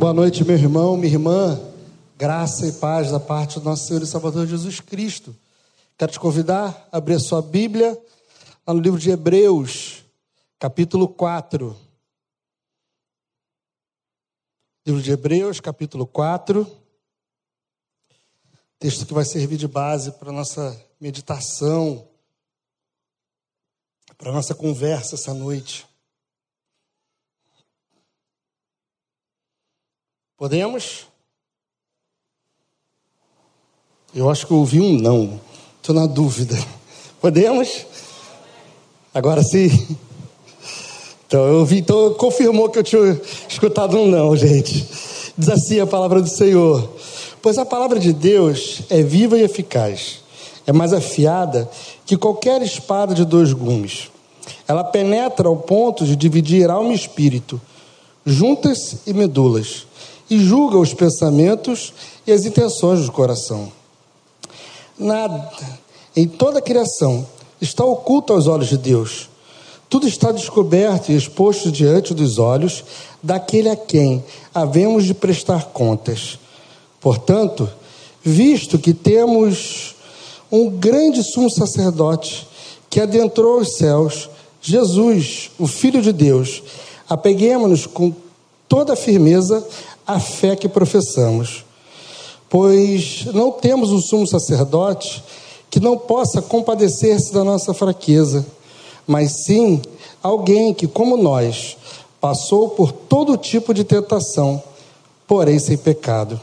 Boa noite, meu irmão, minha irmã. Graça e paz da parte do nosso Senhor e Salvador Jesus Cristo. Quero te convidar a abrir a sua Bíblia lá no livro de Hebreus, capítulo 4. Livro de Hebreus, capítulo 4. Texto que vai servir de base para a nossa meditação, para a nossa conversa essa noite. Podemos? Eu acho que eu ouvi um não. Estou na dúvida. Podemos? Agora sim. Então eu ouvi, então confirmou que eu tinha escutado um não, gente. Diz assim a palavra do Senhor: Pois a palavra de Deus é viva e eficaz, é mais afiada que qualquer espada de dois gumes. Ela penetra ao ponto de dividir alma e espírito, juntas e medulas e julga os pensamentos e as intenções do coração. Nada em toda a criação está oculto aos olhos de Deus. Tudo está descoberto e exposto diante dos olhos daquele a quem havemos de prestar contas. Portanto, visto que temos um grande sumo sacerdote que adentrou os céus, Jesus, o Filho de Deus, apeguemos-nos com toda a firmeza a fé que professamos. Pois não temos um sumo sacerdote que não possa compadecer-se da nossa fraqueza, mas sim alguém que, como nós, passou por todo tipo de tentação, porém sem pecado.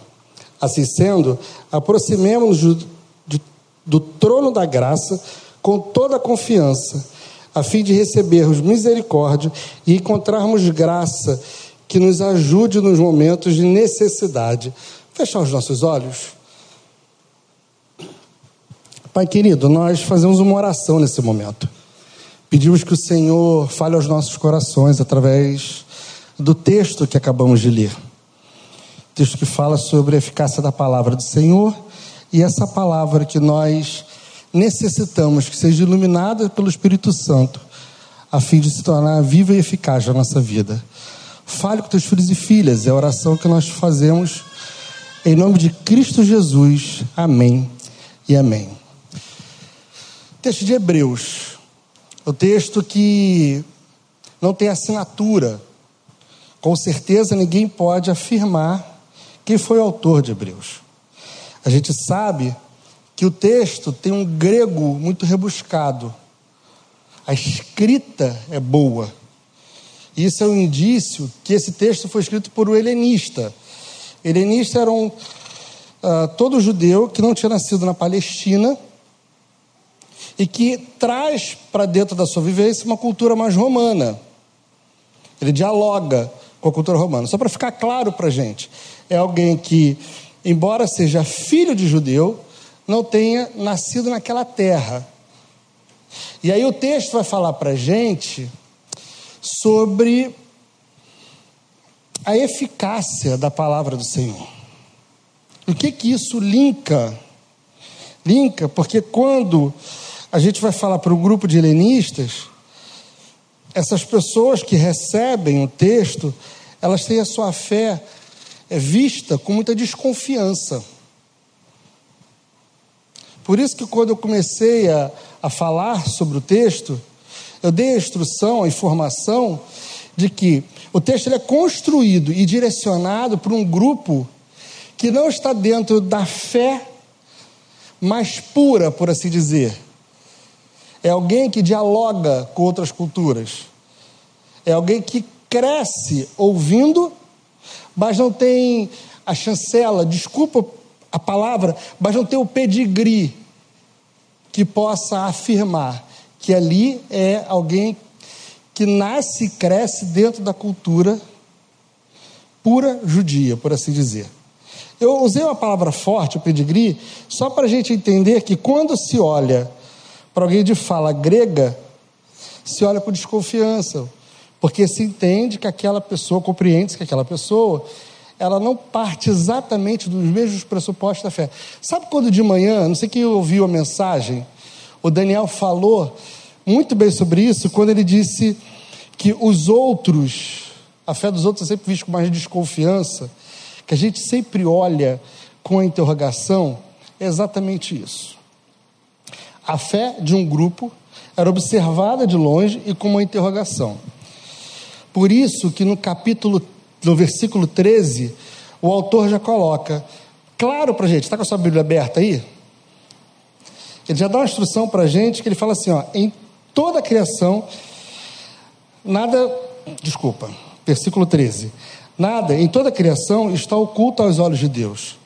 Assim sendo, aproximemos-nos do, do trono da graça com toda a confiança, a fim de recebermos misericórdia e encontrarmos graça que nos ajude nos momentos de necessidade. Fechar os nossos olhos. Pai querido, nós fazemos uma oração nesse momento. Pedimos que o Senhor fale aos nossos corações através do texto que acabamos de ler. Texto que fala sobre a eficácia da palavra do Senhor e essa palavra que nós necessitamos que seja iluminada pelo Espírito Santo, a fim de se tornar viva e eficaz na nossa vida. Fale com teus filhos e filhas. É a oração que nós fazemos em nome de Cristo Jesus. Amém e amém. Texto de Hebreus. O texto que não tem assinatura. Com certeza ninguém pode afirmar quem foi o autor de Hebreus. A gente sabe que o texto tem um grego muito rebuscado. A escrita é boa. Isso é um indício que esse texto foi escrito por um helenista. Helenista era um uh, todo judeu que não tinha nascido na Palestina e que traz para dentro da sua vivência uma cultura mais romana. Ele dialoga com a cultura romana. Só para ficar claro para a gente, é alguém que, embora seja filho de judeu, não tenha nascido naquela terra. E aí o texto vai falar para a gente sobre a eficácia da palavra do Senhor. O que que isso linka? Linka porque quando a gente vai falar para um grupo de helenistas, essas pessoas que recebem o texto, elas têm a sua fé é, vista com muita desconfiança. Por isso que quando eu comecei a, a falar sobre o texto, eu dei a instrução, a informação de que o texto é construído e direcionado para um grupo que não está dentro da fé mais pura, por assim dizer. É alguém que dialoga com outras culturas. É alguém que cresce ouvindo, mas não tem a chancela, desculpa a palavra, mas não tem o pedigree que possa afirmar que ali é alguém que nasce e cresce dentro da cultura pura judia, por assim dizer. Eu usei uma palavra forte, o pedigree, só para a gente entender que quando se olha para alguém de fala grega, se olha com desconfiança, porque se entende que aquela pessoa, compreende que aquela pessoa, ela não parte exatamente dos mesmos pressupostos da fé. Sabe quando de manhã, não sei quem ouviu a mensagem, o Daniel falou muito bem sobre isso quando ele disse que os outros a fé dos outros é sempre vista com mais desconfiança, que a gente sempre olha com a interrogação, é exatamente isso. A fé de um grupo era observada de longe e com uma interrogação. Por isso que no capítulo, no versículo 13, o autor já coloca claro para a gente, está com a sua Bíblia aberta aí? Ele já dá uma instrução para a gente que ele fala assim: ó, em toda a criação, nada, desculpa, versículo 13: nada em toda a criação está oculto aos olhos de Deus.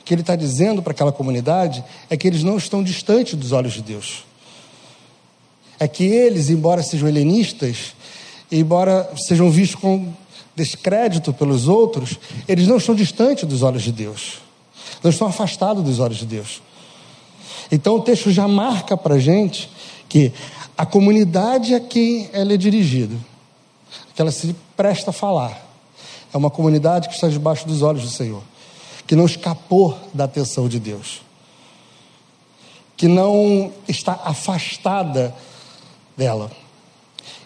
O que ele está dizendo para aquela comunidade é que eles não estão distantes dos olhos de Deus. É que eles, embora sejam helenistas, embora sejam vistos com descrédito pelos outros, eles não estão distantes dos olhos de Deus. Não estão afastados dos olhos de Deus. Então o texto já marca para a gente que a comunidade a quem ela é dirigida, que ela se presta a falar, é uma comunidade que está debaixo dos olhos do Senhor, que não escapou da atenção de Deus, que não está afastada dela.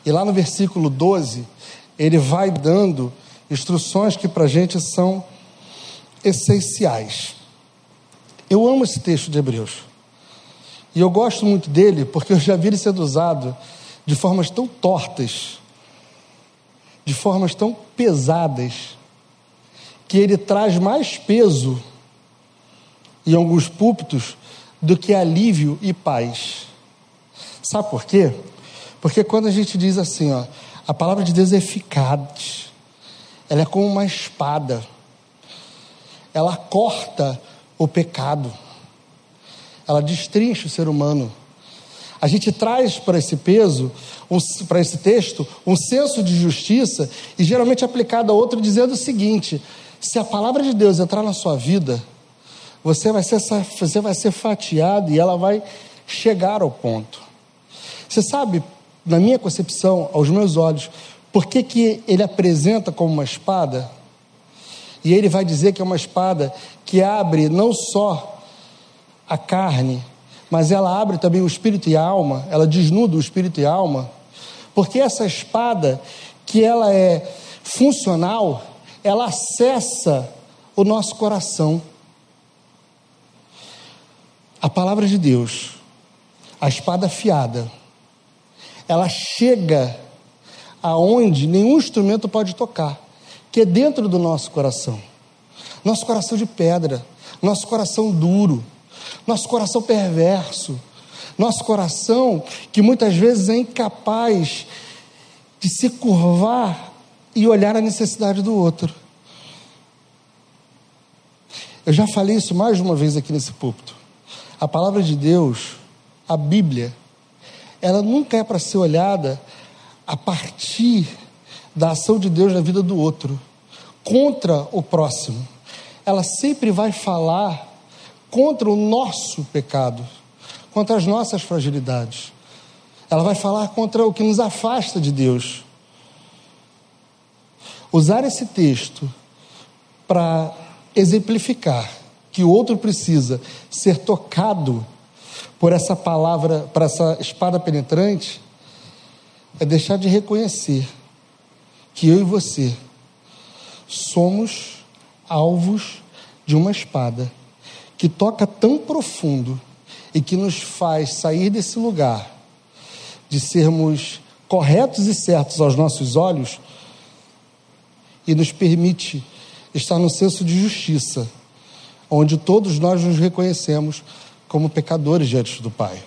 E lá no versículo 12, ele vai dando instruções que para a gente são essenciais. Eu amo esse texto de Hebreus. E eu gosto muito dele porque eu já vi ele sendo usado de formas tão tortas, de formas tão pesadas, que ele traz mais peso em alguns púlpitos do que alívio e paz. Sabe por quê? Porque quando a gente diz assim, ó, a palavra de Deus é eficaz, ela é como uma espada, ela corta o pecado ela destrincha o ser humano. A gente traz para esse peso, um, para esse texto, um senso de justiça e geralmente aplicado a outro, dizendo o seguinte: se a palavra de Deus entrar na sua vida, você vai ser, você vai ser fatiado e ela vai chegar ao ponto. Você sabe, na minha concepção, aos meus olhos, por que, que ele apresenta como uma espada? E ele vai dizer que é uma espada que abre não só a carne, mas ela abre também o espírito e a alma, ela desnuda o espírito e a alma, porque essa espada, que ela é funcional, ela acessa o nosso coração. A palavra de Deus, a espada afiada, ela chega aonde nenhum instrumento pode tocar, que é dentro do nosso coração. Nosso coração de pedra, nosso coração duro nosso coração perverso, nosso coração que muitas vezes é incapaz de se curvar e olhar a necessidade do outro. Eu já falei isso mais de uma vez aqui nesse púlpito. A palavra de Deus, a Bíblia, ela nunca é para ser olhada a partir da ação de Deus na vida do outro, contra o próximo. Ela sempre vai falar contra o nosso pecado, contra as nossas fragilidades. Ela vai falar contra o que nos afasta de Deus. Usar esse texto para exemplificar que o outro precisa ser tocado por essa palavra, por essa espada penetrante, é deixar de reconhecer que eu e você somos alvos de uma espada que toca tão profundo e que nos faz sair desse lugar de sermos corretos e certos aos nossos olhos e nos permite estar no senso de justiça, onde todos nós nos reconhecemos como pecadores diante do Pai.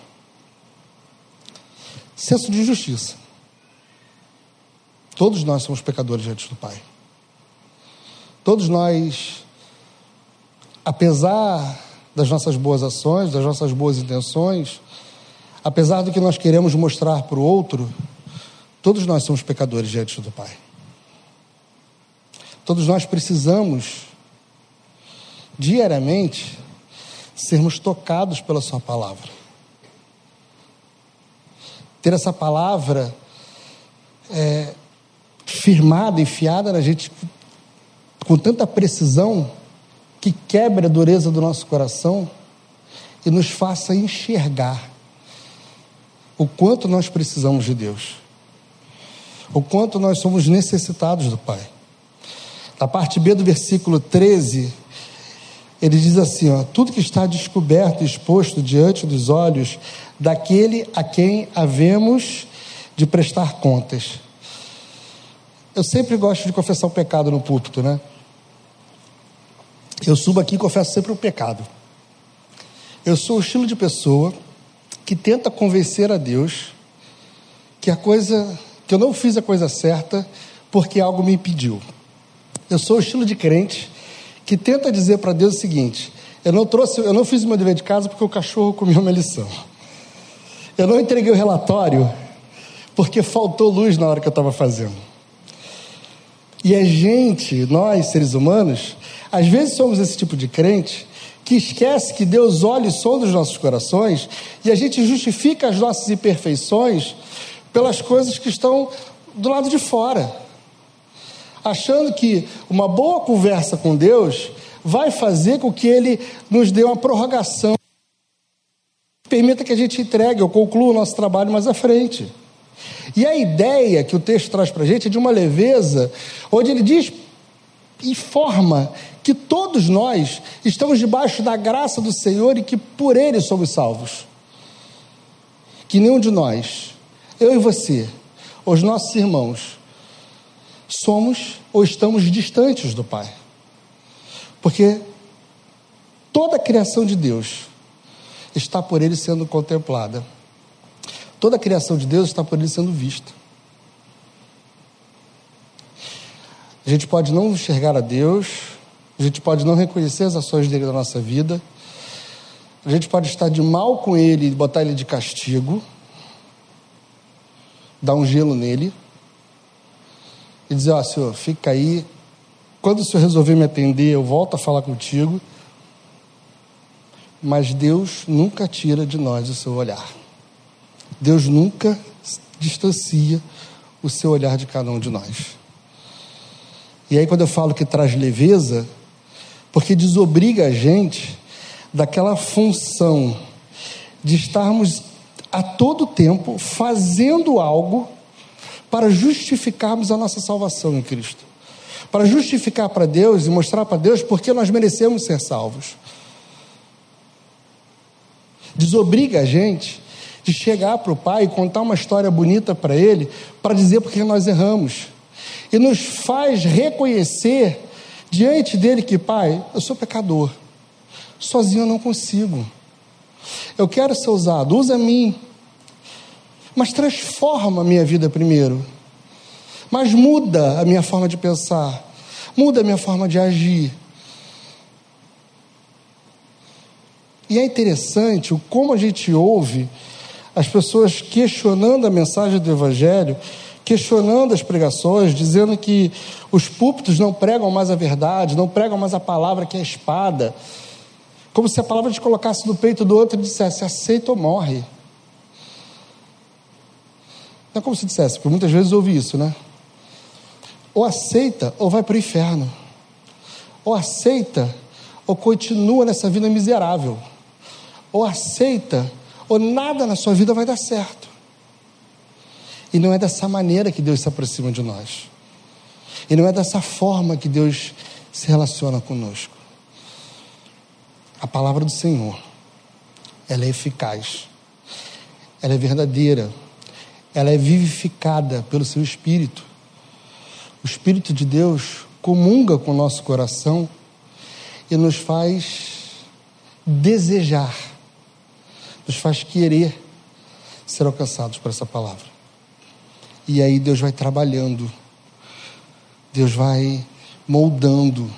Senso de justiça. Todos nós somos pecadores diante do Pai. Todos nós apesar das nossas boas ações, das nossas boas intenções, apesar do que nós queremos mostrar para o outro, todos nós somos pecadores diante do Pai. Todos nós precisamos, diariamente, sermos tocados pela Sua palavra. Ter essa palavra é, firmada, enfiada na gente com tanta precisão que quebre a dureza do nosso coração e nos faça enxergar o quanto nós precisamos de Deus, o quanto nós somos necessitados do Pai. Na parte B do versículo 13, ele diz assim: ó, tudo que está descoberto e exposto diante dos olhos daquele a quem havemos de prestar contas. Eu sempre gosto de confessar o pecado no púlpito, né? Eu subo aqui e confesso sempre o pecado. Eu sou o estilo de pessoa que tenta convencer a Deus que a coisa, que eu não fiz a coisa certa porque algo me impediu. Eu sou o estilo de crente que tenta dizer para Deus o seguinte: eu não trouxe, eu não fiz o meu dever de casa porque o cachorro comeu minha lição. Eu não entreguei o relatório porque faltou luz na hora que eu estava fazendo. E a gente, nós seres humanos, às vezes somos esse tipo de crente que esquece que Deus olha e sonda os nossos corações e a gente justifica as nossas imperfeições pelas coisas que estão do lado de fora achando que uma boa conversa com Deus vai fazer com que Ele nos dê uma prorrogação, permita que a gente entregue ou conclua o nosso trabalho mais à frente. E a ideia que o texto traz para a gente é de uma leveza, onde ele diz e forma que todos nós estamos debaixo da graça do Senhor e que por Ele somos salvos. Que nenhum de nós, eu e você, os nossos irmãos, somos ou estamos distantes do Pai. Porque toda a criação de Deus está por Ele sendo contemplada. Toda a criação de Deus está por Ele sendo vista. A gente pode não enxergar a Deus, a gente pode não reconhecer as ações dele na nossa vida, a gente pode estar de mal com ele e botar ele de castigo, dar um gelo nele e dizer: Ó, oh, senhor, fica aí. Quando o senhor resolver me atender, eu volto a falar contigo. Mas Deus nunca tira de nós o seu olhar. Deus nunca distancia o seu olhar de cada um de nós. E aí, quando eu falo que traz leveza, porque desobriga a gente daquela função de estarmos a todo tempo fazendo algo para justificarmos a nossa salvação em Cristo. Para justificar para Deus e mostrar para Deus porque nós merecemos ser salvos. Desobriga a gente de chegar para o Pai e contar uma história bonita para Ele, para dizer porque nós erramos. E nos faz reconhecer diante dele que, Pai, eu sou pecador, sozinho eu não consigo. Eu quero ser usado, usa mim mas transforma a minha vida primeiro. Mas muda a minha forma de pensar, muda a minha forma de agir. E é interessante o como a gente ouve as pessoas questionando a mensagem do Evangelho, questionando as pregações, dizendo que os púlpitos não pregam mais a verdade, não pregam mais a palavra que é a espada. Como se a palavra te colocasse no peito do outro e dissesse: aceita ou morre. Não é como se dissesse, porque muitas vezes ouvi isso, né? Ou aceita ou vai para o inferno. Ou aceita ou continua nessa vida miserável. Ou aceita ou nada na sua vida vai dar certo. E não é dessa maneira que Deus se aproxima de nós. E não é dessa forma que Deus se relaciona conosco. A palavra do Senhor, ela é eficaz, ela é verdadeira ela é vivificada pelo seu Espírito. O Espírito de Deus comunga com o nosso coração e nos faz desejar, nos faz querer ser alcançados por essa palavra. E aí Deus vai trabalhando, Deus vai moldando,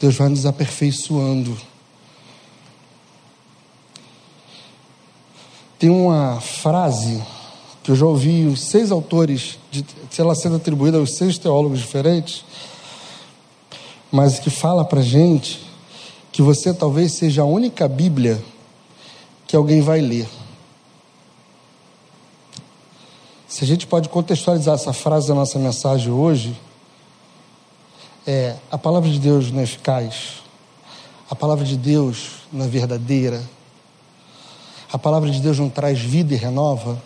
Deus vai nos aperfeiçoando. Tem uma frase que eu já ouvi os seis autores, de, se sendo atribuída aos seis teólogos diferentes, mas que fala para gente que você talvez seja a única Bíblia que alguém vai ler. Se a gente pode contextualizar essa frase da nossa mensagem hoje, é a palavra de Deus não é eficaz, a palavra de Deus não é verdadeira, a palavra de Deus não traz vida e renova,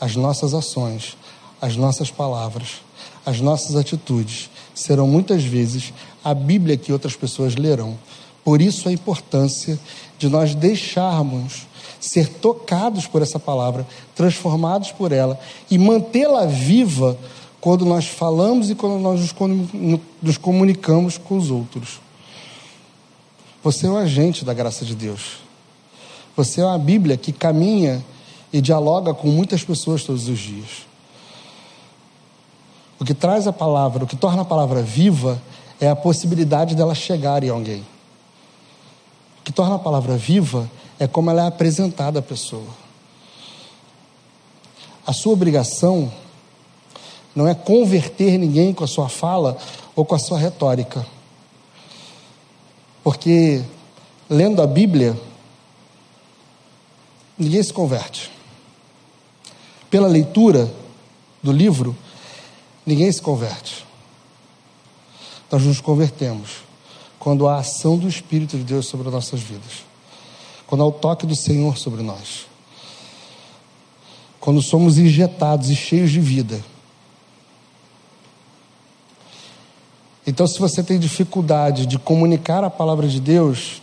as nossas ações, as nossas palavras, as nossas atitudes serão muitas vezes a Bíblia que outras pessoas lerão. Por isso a importância de nós deixarmos ser tocados por essa palavra, transformados por ela e mantê-la viva quando nós falamos e quando nós nos comunicamos com os outros. Você é um agente da graça de Deus. Você é uma Bíblia que caminha e dialoga com muitas pessoas todos os dias. O que traz a palavra, o que torna a palavra viva, é a possibilidade dela chegar em alguém. O que torna a palavra viva é como ela é apresentada à pessoa. A sua obrigação não é converter ninguém com a sua fala ou com a sua retórica. Porque, lendo a Bíblia, ninguém se converte. Pela leitura do livro, ninguém se converte. Nós nos convertemos quando a ação do Espírito de Deus sobre as nossas vidas, quando há o toque do Senhor sobre nós, quando somos injetados e cheios de vida. Então, se você tem dificuldade de comunicar a palavra de Deus,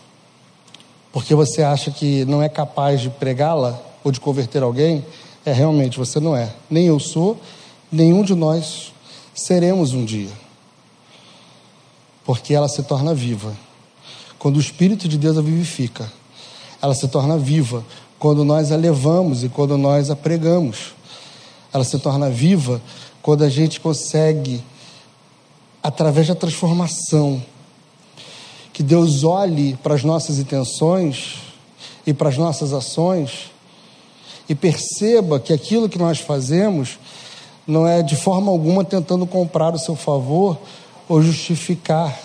porque você acha que não é capaz de pregá-la ou de converter alguém, é realmente você não é. Nem eu sou, nenhum de nós seremos um dia. Porque ela se torna viva. Quando o Espírito de Deus a vivifica, ela se torna viva quando nós a levamos e quando nós a pregamos. Ela se torna viva quando a gente consegue através da transformação, que Deus olhe para as nossas intenções e para as nossas ações e perceba que aquilo que nós fazemos não é de forma alguma tentando comprar o seu favor ou justificar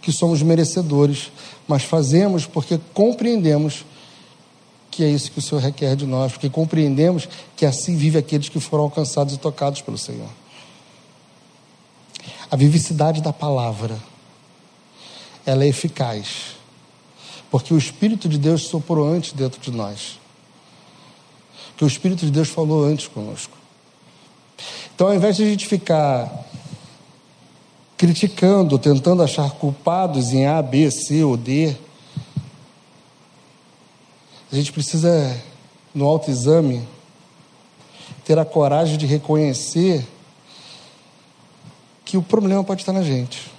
que somos merecedores, mas fazemos porque compreendemos que é isso que o Senhor requer de nós, porque compreendemos que assim vive aqueles que foram alcançados e tocados pelo Senhor a vivicidade da palavra, ela é eficaz, porque o Espírito de Deus soprou antes dentro de nós, que o Espírito de Deus falou antes conosco. Então, ao invés de a gente ficar criticando, tentando achar culpados em A, B, C ou D, a gente precisa, no autoexame, ter a coragem de reconhecer que o problema pode estar na gente.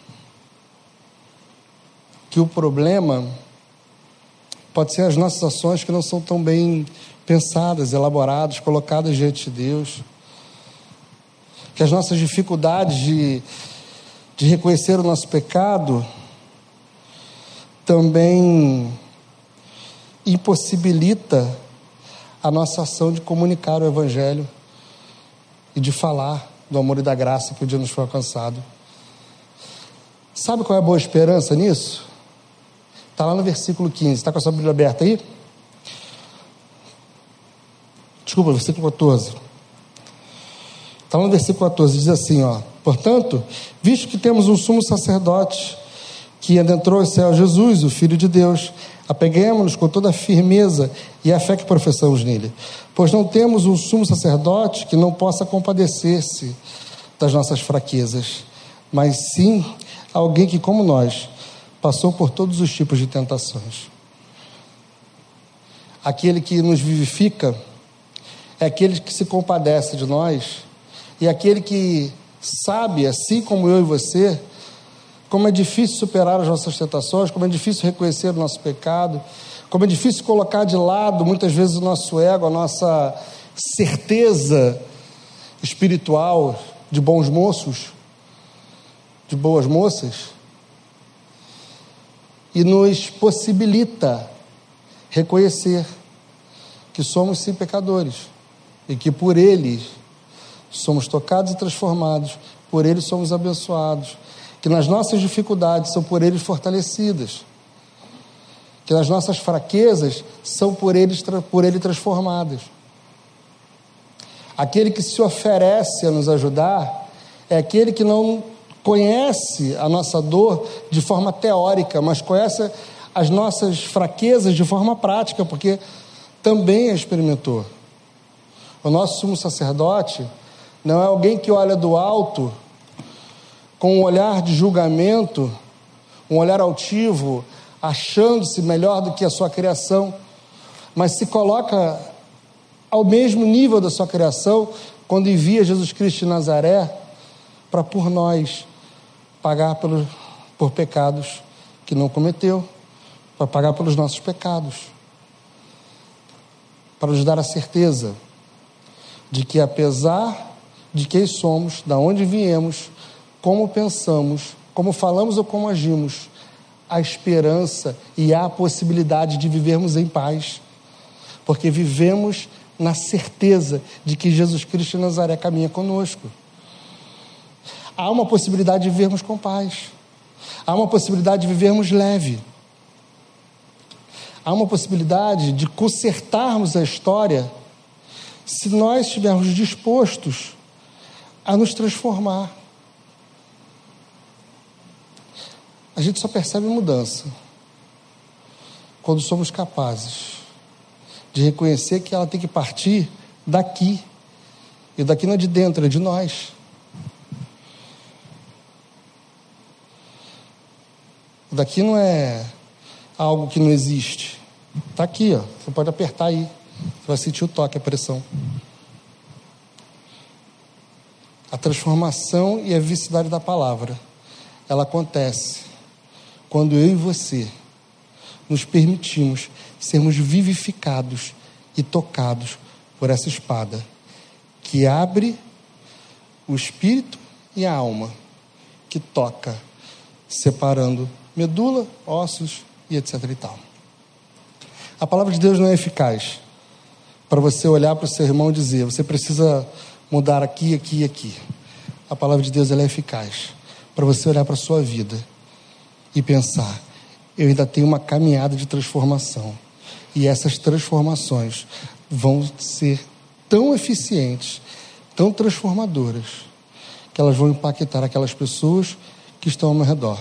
Que o problema pode ser as nossas ações que não são tão bem pensadas, elaboradas, colocadas diante de Deus. Que as nossas dificuldades de, de reconhecer o nosso pecado também impossibilita a nossa ação de comunicar o Evangelho e de falar do amor e da graça que o dia nos foi alcançado. Sabe qual é a boa esperança nisso? Está lá no versículo 15. Está com a sua Bíblia aberta aí? Desculpa, versículo 14. Está lá no versículo 14, diz assim: ó, Portanto, visto que temos um sumo sacerdote que adentrou o céu, Jesus, o Filho de Deus, apeguemos-nos com toda a firmeza e a fé que professamos nele, pois não temos um sumo sacerdote que não possa compadecer-se das nossas fraquezas, mas sim alguém que, como nós, passou por todos os tipos de tentações. Aquele que nos vivifica é aquele que se compadece de nós e aquele que sabe, assim como eu e você, como é difícil superar as nossas tentações, como é difícil reconhecer o nosso pecado, como é difícil colocar de lado muitas vezes o nosso ego, a nossa certeza espiritual de bons moços, de boas moças, e nos possibilita reconhecer que somos sim pecadores e que por eles somos tocados e transformados, por eles somos abençoados que nas nossas dificuldades são por eles fortalecidas, que nas nossas fraquezas são por, eles, por ele transformadas. Aquele que se oferece a nos ajudar é aquele que não conhece a nossa dor de forma teórica, mas conhece as nossas fraquezas de forma prática, porque também a experimentou. O nosso sumo sacerdote não é alguém que olha do alto com um olhar de julgamento, um olhar altivo, achando-se melhor do que a sua criação, mas se coloca ao mesmo nível da sua criação quando envia Jesus Cristo de Nazaré para por nós pagar pelo, por pecados que não cometeu, para pagar pelos nossos pecados, para nos dar a certeza de que apesar de quem somos, da onde viemos, como pensamos, como falamos ou como agimos, a esperança e a possibilidade de vivermos em paz, porque vivemos na certeza de que Jesus Cristo de Nazaré caminha conosco. Há uma possibilidade de vivermos com paz. Há uma possibilidade de vivermos leve. Há uma possibilidade de consertarmos a história se nós estivermos dispostos a nos transformar. A gente só percebe mudança quando somos capazes de reconhecer que ela tem que partir daqui. E daqui não é de dentro, é de nós. Daqui não é algo que não existe. Está aqui, ó. Você pode apertar aí. Você vai sentir o toque, a pressão. A transformação e a vicidade da palavra, ela acontece quando eu e você nos permitimos sermos vivificados e tocados por essa espada que abre o espírito e a alma, que toca, separando medula, ossos e etc e tal. A palavra de Deus não é eficaz para você olhar para o seu irmão e dizer, você precisa mudar aqui, aqui e aqui. A palavra de Deus é eficaz para você olhar para a sua vida e pensar, eu ainda tenho uma caminhada de transformação. E essas transformações vão ser tão eficientes, tão transformadoras, que elas vão impactar aquelas pessoas que estão ao meu redor.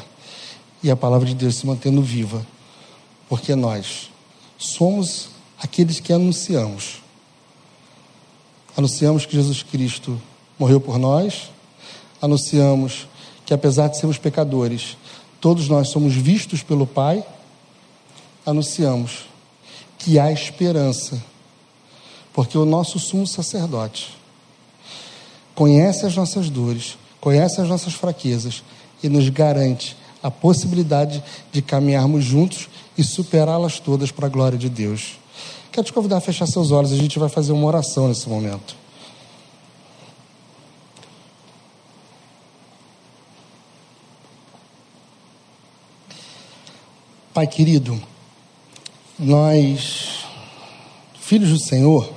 E a palavra de Deus se mantendo viva, porque nós somos aqueles que anunciamos. Anunciamos que Jesus Cristo morreu por nós, anunciamos que apesar de sermos pecadores, todos nós somos vistos pelo Pai, anunciamos que há esperança, porque o nosso sumo sacerdote conhece as nossas dores, conhece as nossas fraquezas e nos garante a possibilidade de caminharmos juntos e superá-las todas para a glória de Deus. Quero te convidar a fechar seus olhos, a gente vai fazer uma oração nesse momento. Pai querido, nós, filhos do Senhor,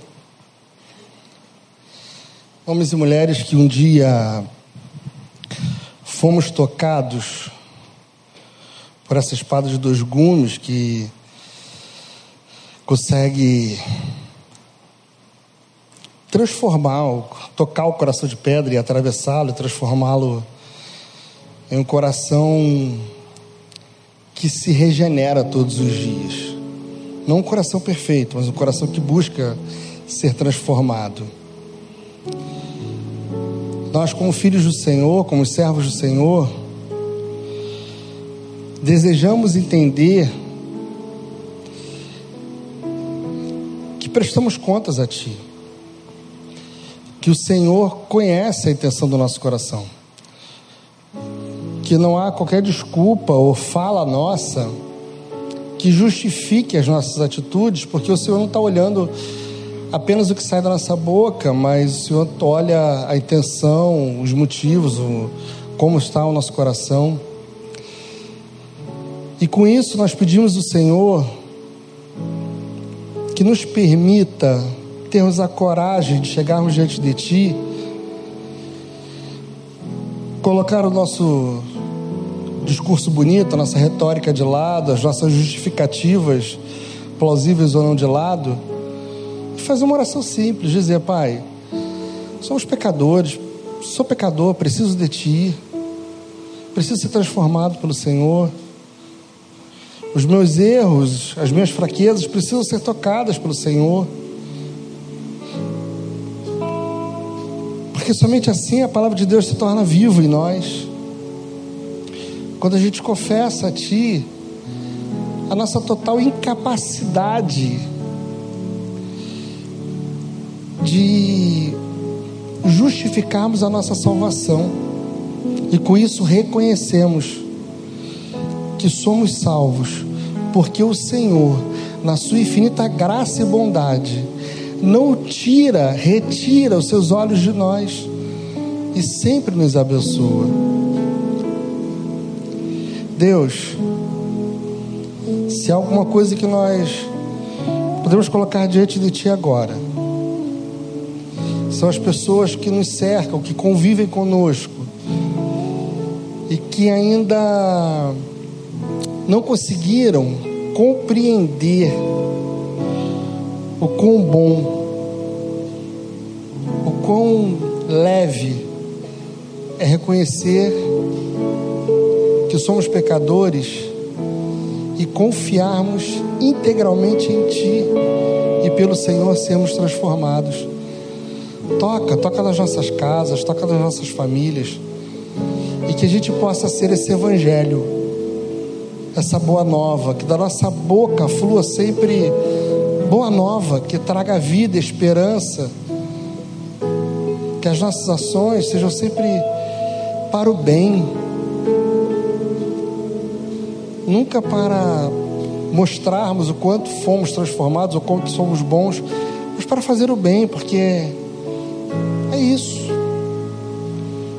homens e mulheres que um dia fomos tocados por essa espada de dois gumes que consegue transformar, tocar o coração de pedra e atravessá-lo, transformá-lo em um coração que se regenera todos os dias. Não um coração perfeito, mas um coração que busca ser transformado. Nós, como filhos do Senhor, como servos do Senhor, desejamos entender que prestamos contas a Ti, que o Senhor conhece a intenção do nosso coração, que não há qualquer desculpa ou fala nossa que justifique as nossas atitudes, porque o Senhor não está olhando apenas o que sai da nossa boca, mas o Senhor olha a intenção, os motivos, o, como está o nosso coração. E com isso nós pedimos ao Senhor que nos permita termos a coragem de chegarmos diante de Ti, colocar o nosso discurso bonito, a nossa retórica de lado, as nossas justificativas, plausíveis ou não de lado, e fazer uma oração simples, dizer, Pai, somos pecadores, sou pecador, preciso de Ti, preciso ser transformado pelo Senhor. Os meus erros, as minhas fraquezas precisam ser tocadas pelo Senhor. Porque somente assim a palavra de Deus se torna viva em nós. Quando a gente confessa a Ti a nossa total incapacidade de justificarmos a nossa salvação e com isso reconhecemos que somos salvos porque o Senhor, na sua infinita graça e bondade, não tira, retira os seus olhos de nós e sempre nos abençoa. Deus, se há alguma coisa que nós podemos colocar diante de Ti agora, são as pessoas que nos cercam, que convivem conosco e que ainda não conseguiram compreender o quão bom, o quão leve é reconhecer que somos pecadores e confiarmos integralmente em Ti e pelo Senhor sermos transformados. Toca, toca nas nossas casas, toca nas nossas famílias e que a gente possa ser esse evangelho, essa boa nova, que da nossa boca flua sempre boa nova, que traga vida, esperança, que as nossas ações sejam sempre para o bem, nunca para mostrarmos o quanto fomos transformados, o quanto somos bons, mas para fazer o bem, porque é isso.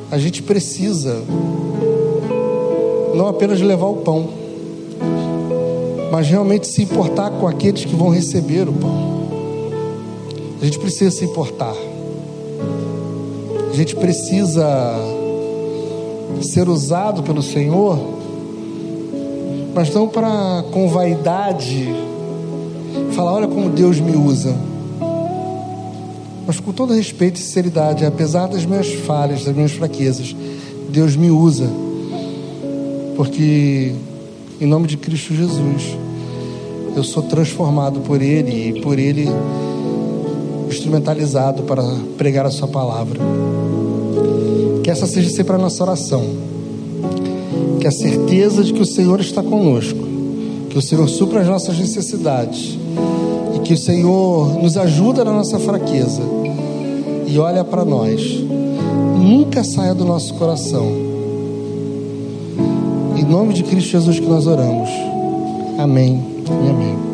A gente precisa não apenas levar o pão, mas realmente se importar com aqueles que vão receber o pão. A gente precisa se importar. A gente precisa ser usado pelo Senhor, mas não para com vaidade falar, olha como Deus me usa. Mas com todo respeito e sinceridade, apesar das minhas falhas, das minhas fraquezas, Deus me usa. Porque em nome de Cristo Jesus, eu sou transformado por Ele e por Ele instrumentalizado para pregar a Sua palavra. Que essa seja sempre a nossa oração. Que a certeza de que o Senhor está conosco, que o Senhor supra as nossas necessidades e que o Senhor nos ajuda na nossa fraqueza e olha para nós, nunca saia do nosso coração. Em nome de Cristo Jesus que nós oramos. Amém e amém.